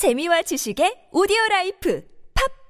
재미와 지식의 오디오 라이프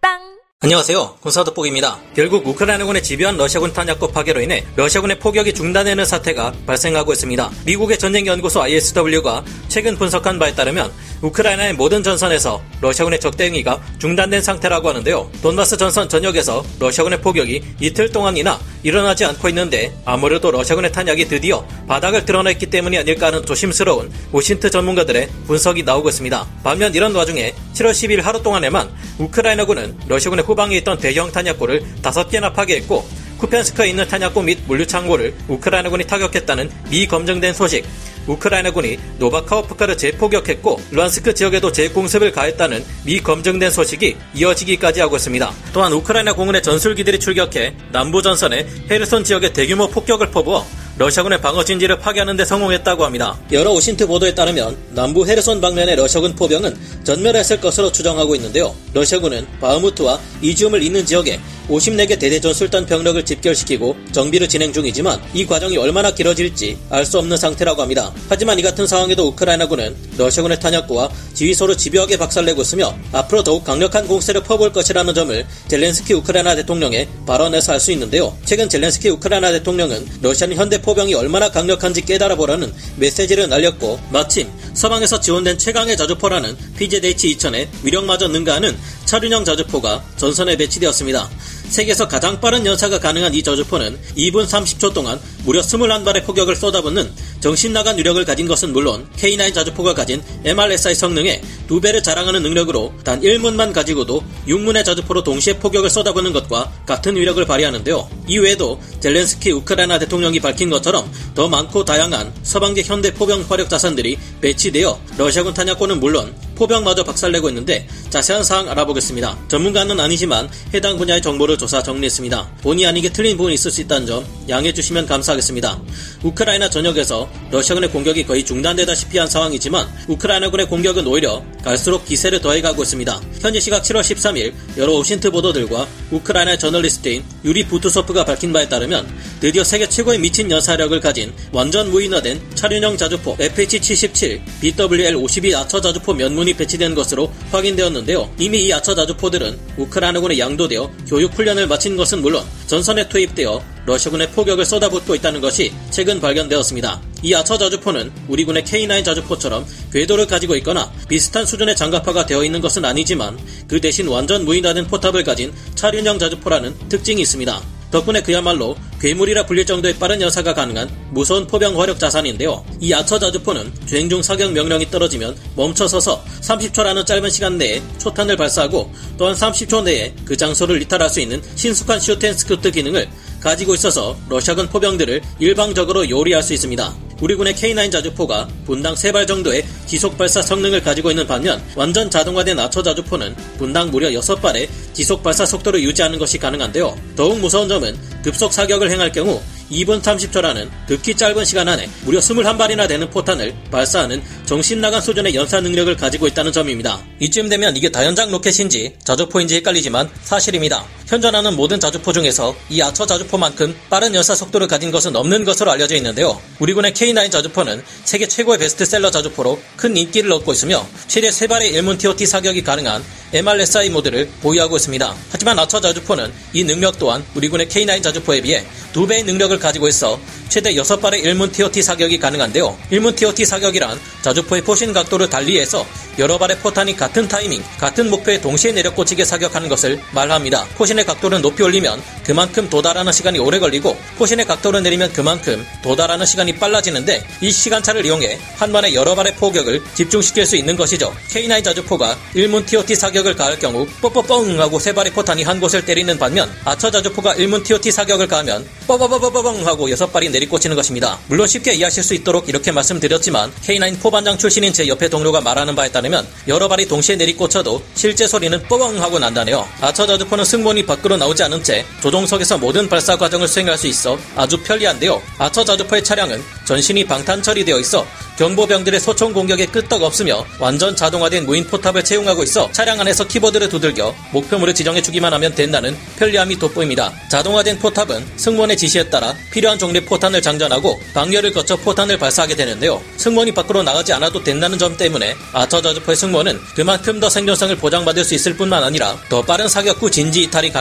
팝빵 안녕하세요. 군사도복입니다. 결국 우크라이나군의 집요한 러시아군 탄약고 파괴로 인해 러시아군의 포격이 중단되는 사태가 발생하고 있습니다. 미국의 전쟁연구소 ISW가 최근 분석한 바에 따르면 우크라이나의 모든 전선에서 러시아군의 적대 행위가 중단된 상태라고 하는데요. 돈바스 전선 전역에서 러시아군의 포격이 이틀 동안이나 일어나지 않고 있는데 아무래도 러시아군의 탄약이 드디어 바닥을 드러냈기 때문이 아닐까 하는 조심스러운 OSINT 전문가들의 분석이 나오고 있습니다. 반면 이런 와중에 7월 10일 하루 동안에만 우크라이나군은 러시아군의 후방에 있던 대형 탄약고를 5개나 파괴했고 쿠펜스크에 있는 탄약고 및 물류 창고를 우크라이나군이 타격했다는 미검증된 소식, 우크라이나군이 노바카호프카를 재포격했고 루한스크 지역에도 재공습을 가했다는 미검증된 소식이 이어지기까지 하고 있습니다. 또한 우크라이나 공군의 전술기들이 출격해 남부 전선의 헤르손 지역에 대규모 폭격을 퍼부어 러시아군의 방어 진지를 파괴하는 데 성공했다고 합니다. 여러 OSINT 보도에 따르면 남부 헤르손 방면의 러시아군 포병은 전멸했을 것으로 추정하고 있는데요. 러시아군은 바흐무트와 이지움을 잇는 지역에 54개 대대전 술단 병력을 집결시키고 정비를 진행 중이지만 이 과정이 얼마나 길어질지 알 수 없는 상태라고 합니다. 하지만 이 같은 상황에도 우크라이나군은 러시아군의 탄약고와 지휘소를 집요하게 박살내고 있으며 앞으로 더욱 강력한 공세를 퍼볼 것이라는 점을 젤렌스키 우크라이나 대통령의 발언에서 알 수 있는데요. 최근 젤렌스키 우크라이나 대통령은 러시아는 현대 포 병이 얼마나 강력한지 깨달아보라는 메시지를 날렸고 마침 서방에서 지원된 최강의 자주포라는 PZH-2000의 위력마저 능가하는 차륜형 자주포가 전선에 배치되었습니다. 세계에서 가장 빠른 연사가 가능한 이 저주포는 2분 30초 동안 무려 21발의 포격을 쏟아붓는 정신나간 위력을 가진 것은 물론 K9 자주포가 가진 MRSI 성능에 두 배를 자랑하는 능력으로 단 1문만 가지고도 6문의 자주포로 동시에 포격을 쏟아붓는 것과 같은 위력을 발휘하는데요. 이외에도 젤렌스키 우크라이나 대통령이 밝힌 것처럼 더 많고 다양한 서방계 현대 포병 화력 자산들이 배치되어 러시아군 탄약고는 물론 포병마저 박살내고 있는데 자세한 사항 알아보겠습니다. 전문가는 아니지만 해당 분야의 정보를 조사 정리했습니다. 본의 아니게 틀린 부분이 있을 수 있다는 점 양해해 주시면 감사하겠습니다. 우크라이나 전역에서 러시아군의 공격이 거의 중단되다시피 한 상황이지만 우크라이나군의 공격은 오히려 갈수록 기세를 더해가고 있습니다. 현지 시각 7월 13일 여러 OSINT 보도들과 우크라이나 저널리스트인 유리 부투소프가 밝힌 바에 따르면 드디어 세계 최고의 미친 연사력을 가진 완전 무인화된 차륜형 자주포 FH-77 BW L-52 아처 자주포 몇 문이 배치된 것으로 확인되었는데요. 이미 이 아처 자주포들은 우크라이나군에 양도되어 교육 훈련을 마친 것은 물론 전선에 투입되어 러시아군의 포격을 쏟아붓고 있다는 것이 최근 발견되었습니다. 이 아처 자주포는 우리 군의 K9 자주포처럼 궤도를 가지고 있거나 비슷한 수준의 장갑화가 되어 있는 것은 아니지만 그 대신 완전 무인화된 포탑을 가진 차륜형 자주포라는 특징이 있습니다. 덕분에 그야말로 괴물이라 불릴 정도의 빠른 연사가 가능한 무서운 포병 화력 자산인데요. 이 아처 자주포는 주행 중 사격 명령이 떨어지면 멈춰서서 30초라는 짧은 시간 내에 초탄을 발사하고 또한 30초 내에 그 장소를 이탈할 수 있는 신속한 shoot and scoot 기능을 가지고 있어서 러시아군 포병들을 일방적으로 요리할 수 있습니다. 우리 군의 K9 자주포가 분당 3발 정도의 지속 발사 성능을 가지고 있는 반면 완전 자동화된 아처 자주포는 분당 무려 6발의 지속 발사 속도를 유지하는 것이 가능한데요. 더욱 무서운 점은 급속 사격을 행할 경우 2분 30초라는 극히 짧은 시간 안에 무려 21발이나 되는 포탄을 발사하는 정신나간 수준의 연사 능력을 가지고 있다는 점입니다. 이쯤 되면 이게 다연장 로켓인지 자주포인지 헷갈리지만 사실입니다. 현존하는 모든 자주포 중에서 이 아처 자주포만큼 빠른 연사 속도를 가진 것은 없는 것으로 알려져 있는데요. 우리 군의 K9 자주포는 세계 최고의 베스트셀러 자주포로 큰 인기를 얻고 있으며 최대 3발의 일문 TOT 사격이 가능한 MRSI 모드를 보유하고 있습니다. 하지만 아처 자주포는 이 능력 또한 우리 군의 K9 자주포에 비해 2배의 능력을 가지고 있어 최대 6발의 1문 TOT 사격이 가능한데요. 1문 TOT 사격이란 자주포의 포신 각도를 달리해서 여러 발의 포탄이 같은 타이밍, 같은 목표에 동시에 내려꽂히게 사격하는 것을 말합니다. 포신의 각도를 높이 올리면 그만큼 도달하는 시간이 오래 걸리고 포신의 각도를 내리면 그만큼 도달하는 시간이 빨라지는데 이 시간차를 이용해 한 번에 여러 발의 포격을 집중시킬 수 있는 것이죠. K9 자주포가 1문 TOT 사격을 가할 경우 뽀뽀뻥 하고 세 발의 포탄이 한 곳을 때리는 반면 아처 자주포가 1문 TOT 사격을 가하면 뽀뽀뽀뽀뻥 하고 여섯 발이 내리꽂히는 것입니다. 물론 쉽게 이해하실 수 있도록 이렇게 말씀드렸지만 K9 포반장 출신인 제 옆에 동료가 말하는 바에 따르면 여러 발이 동시에 내리꽂혀도 실제 소리는 뽀뻥 하고 난다네요. 아처 자주포는 승무원이 밖으로 나오지 않은 채 조종석에서 모든 발사 과정을 수행할 수 있어 아주 편리한데요. 아처 자주포의 차량은 전신이 방탄 처리되어 있어 경보병들의 소총 공격에 끄떡없으며 완전 자동화된 무인 포탑을 채용하고 있어 차량 안에서 키보드를 두들겨 목표물을 지정해 주기만 하면 된다는 편리함이 돋보입니다. 자동화된 포탑은 승무원의 지시에 따라 필요한 종류의 포탄을 장전하고 방열을 거쳐 포탄을 발사하게 되는데요. 승무원이 밖으로 나가지 않아도 된다는 점 때문에 아처 자주포의 승무원은 그만큼 더 생존성을 보장받을 수 있을 뿐만 아니라 더 빠른 사격 후 진지 이탈이 가능합니다.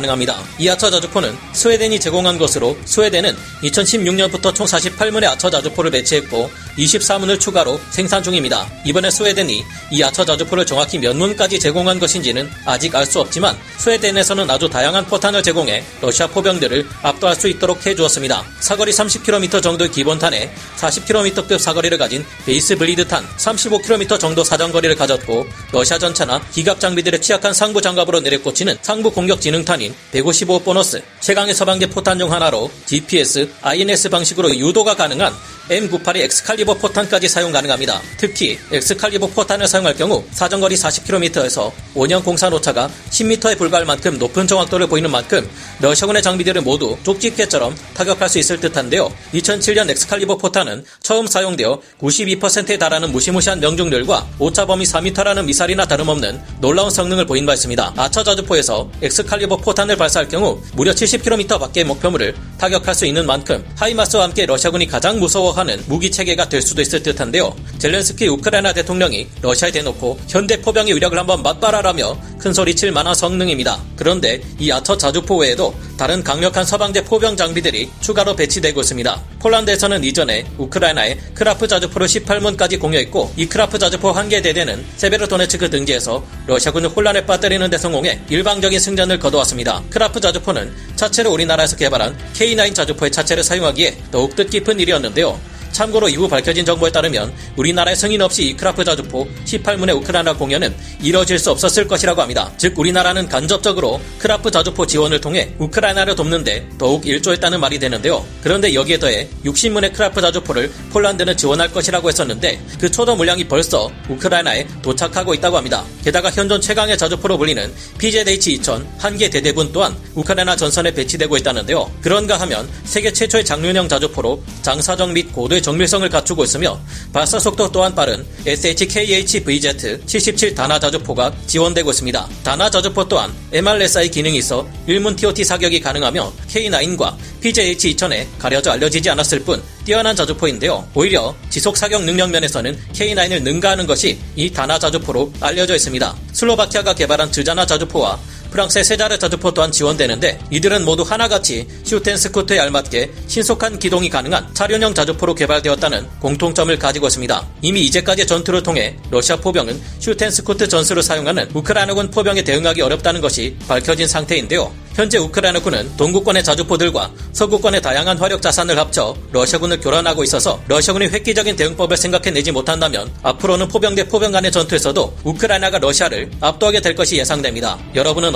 이 아처 자주포는 스웨덴이 제공한 것으로 스웨덴은 2016년부터 총 48문의 아처 자주포를 배치했고 24문을 추가로 생산 중입니다. 이번에 스웨덴이 이 아처 자주포를 정확히 몇 문까지 제공한 것인지는 아직 알 수 없지만 스웨덴에서는 아주 다양한 포탄을 제공해 러시아 포병들을 압도할 수 있도록 해주었습니다. 사거리 30km 정도의 기본탄에 40km급 사거리를 가진 베이스 블리드탄 35km 정도 사정거리를 가졌고 러시아 전차나 기갑 장비들의 취약한 상부 장갑으로 내려꽂히는 상부 공격 지능탄 인155 보너스 최강의 서방제 포탄 중 하나로 GPS, INS 방식으로 유도가 가능한 M982 엑스칼리버 포탄까지 사용 가능합니다. 특히 엑스칼리버 포탄을 사용할 경우 사정거리 40km에서 원형 공산 오차가 10m에 불과할 만큼 높은 정확도를 보이는 만큼 러시아군의 장비들을 모두 쪽집게처럼 타격할 수 있을 듯한데요. 2007년 엑스칼리버 포탄은 처음 사용되어 92%에 달하는 무시무시한 명중률과 오차 범위 4m라는 미사일이나 다름없는 놀라운 성능을 보인 바 있습니다. 아처 자주포에서 엑스칼리버 포탄 을 발사할 경우 무려 70km 밖의 목표물을 타격할 수 있는 만큼 하이마스와 함께 러시아군이 가장 무서워 하는 무기 체계가 될 수도 있을 듯한데요. 젤렌스키 우크라이나 대통령이 러시아에 대놓고 현대 포병의 위력을 한번 맛봐라라며 큰 소리 칠 만한 성능입니다. 그런데 이 아처 자주포 외에도 다른 강력한 서방제 포병 장비들이 추가로 배치되고 있습니다. 폴란드에서는 이전에 우크라이나에 크라프 자주포를 18문까지 공여했고 이 크라프 자주포 한 개 대대는 세베르도네츠크 등지에서 러시아군을 혼란에 빠뜨리는 데 성공해 일방적인 승전을 거두었습니다. 크라프 자주포는 차체로 우리나라에서 개발한 K9 자주포의 차체를 사용하기에 더욱 뜻깊은 일이었는데요. 참고로 이후 밝혀진 정보에 따르면 우리나라의 승인 없이 이 크라프 자주포 18문의 우크라이나 공여는 이뤄질 수 없었을 것이라고 합니다. 즉 우리나라는 간접적으로 크라프 자주포 지원을 통해 우크라이나를 돕는데 더욱 일조했다는 말이 되는데요. 그런데 여기에 더해 60문의 크라프 자주포를 폴란드는 지원할 것이라고 했었는데 그 초도 물량이 벌써 우크라이나에 도착하고 있다고 합니다. 게다가 현존 최강의 자주포로 불리는 PZH-2000 한 개 대대분 또한 우크라이나 전선에 배치되고 있다는데요. 그런가 하면 세계 최초의 차륜형 자주포로 장사정 및 고도의 정밀성을 갖추고 있으며 발사 속도 또한 빠른 SHKH-VZ 77 다나 자주포가 지원되고 있습니다. 다나 자주포 또한 MRSI 기능이 있어 일문 TOT 사격이 가능하며 K9과 PZH-2000에 가려져 알려지지 않았을 뿐 뛰어난 자주포인데요. 오히려 지속 사격 능력 면에서는 K9을 능가하는 것이 이 다나 자주포로 알려져 있습니다. 슬로바키아가 개발한 주자나 자주포와 프랑스의 세자르 자주포 또한 지원되는데 이들은 모두 하나같이 shoot and scoot에 알맞게 신속한 기동이 가능한 차륜형 자주포로 개발되었다는 공통점을 가지고 있습니다. 이미 이제까지 전투를 통해 러시아 포병은 shoot and scoot 전술을 사용하는 우크라이나군 포병에 대응하기 어렵다는 것이 밝혀진 상태인데요. 현재 우크라이나군은 동구권의 자주포들과 서구권의 다양한 화력 자산을 합쳐 러시아군을 교란하고 있어서 러시아군이 획기적인 대응법을 생각해내지 못한다면 앞으로는 포병 대 포병 간의 전투에서도 우크라이나가 러시아를 압도하게 될 것이 예상됩니다. 여러분은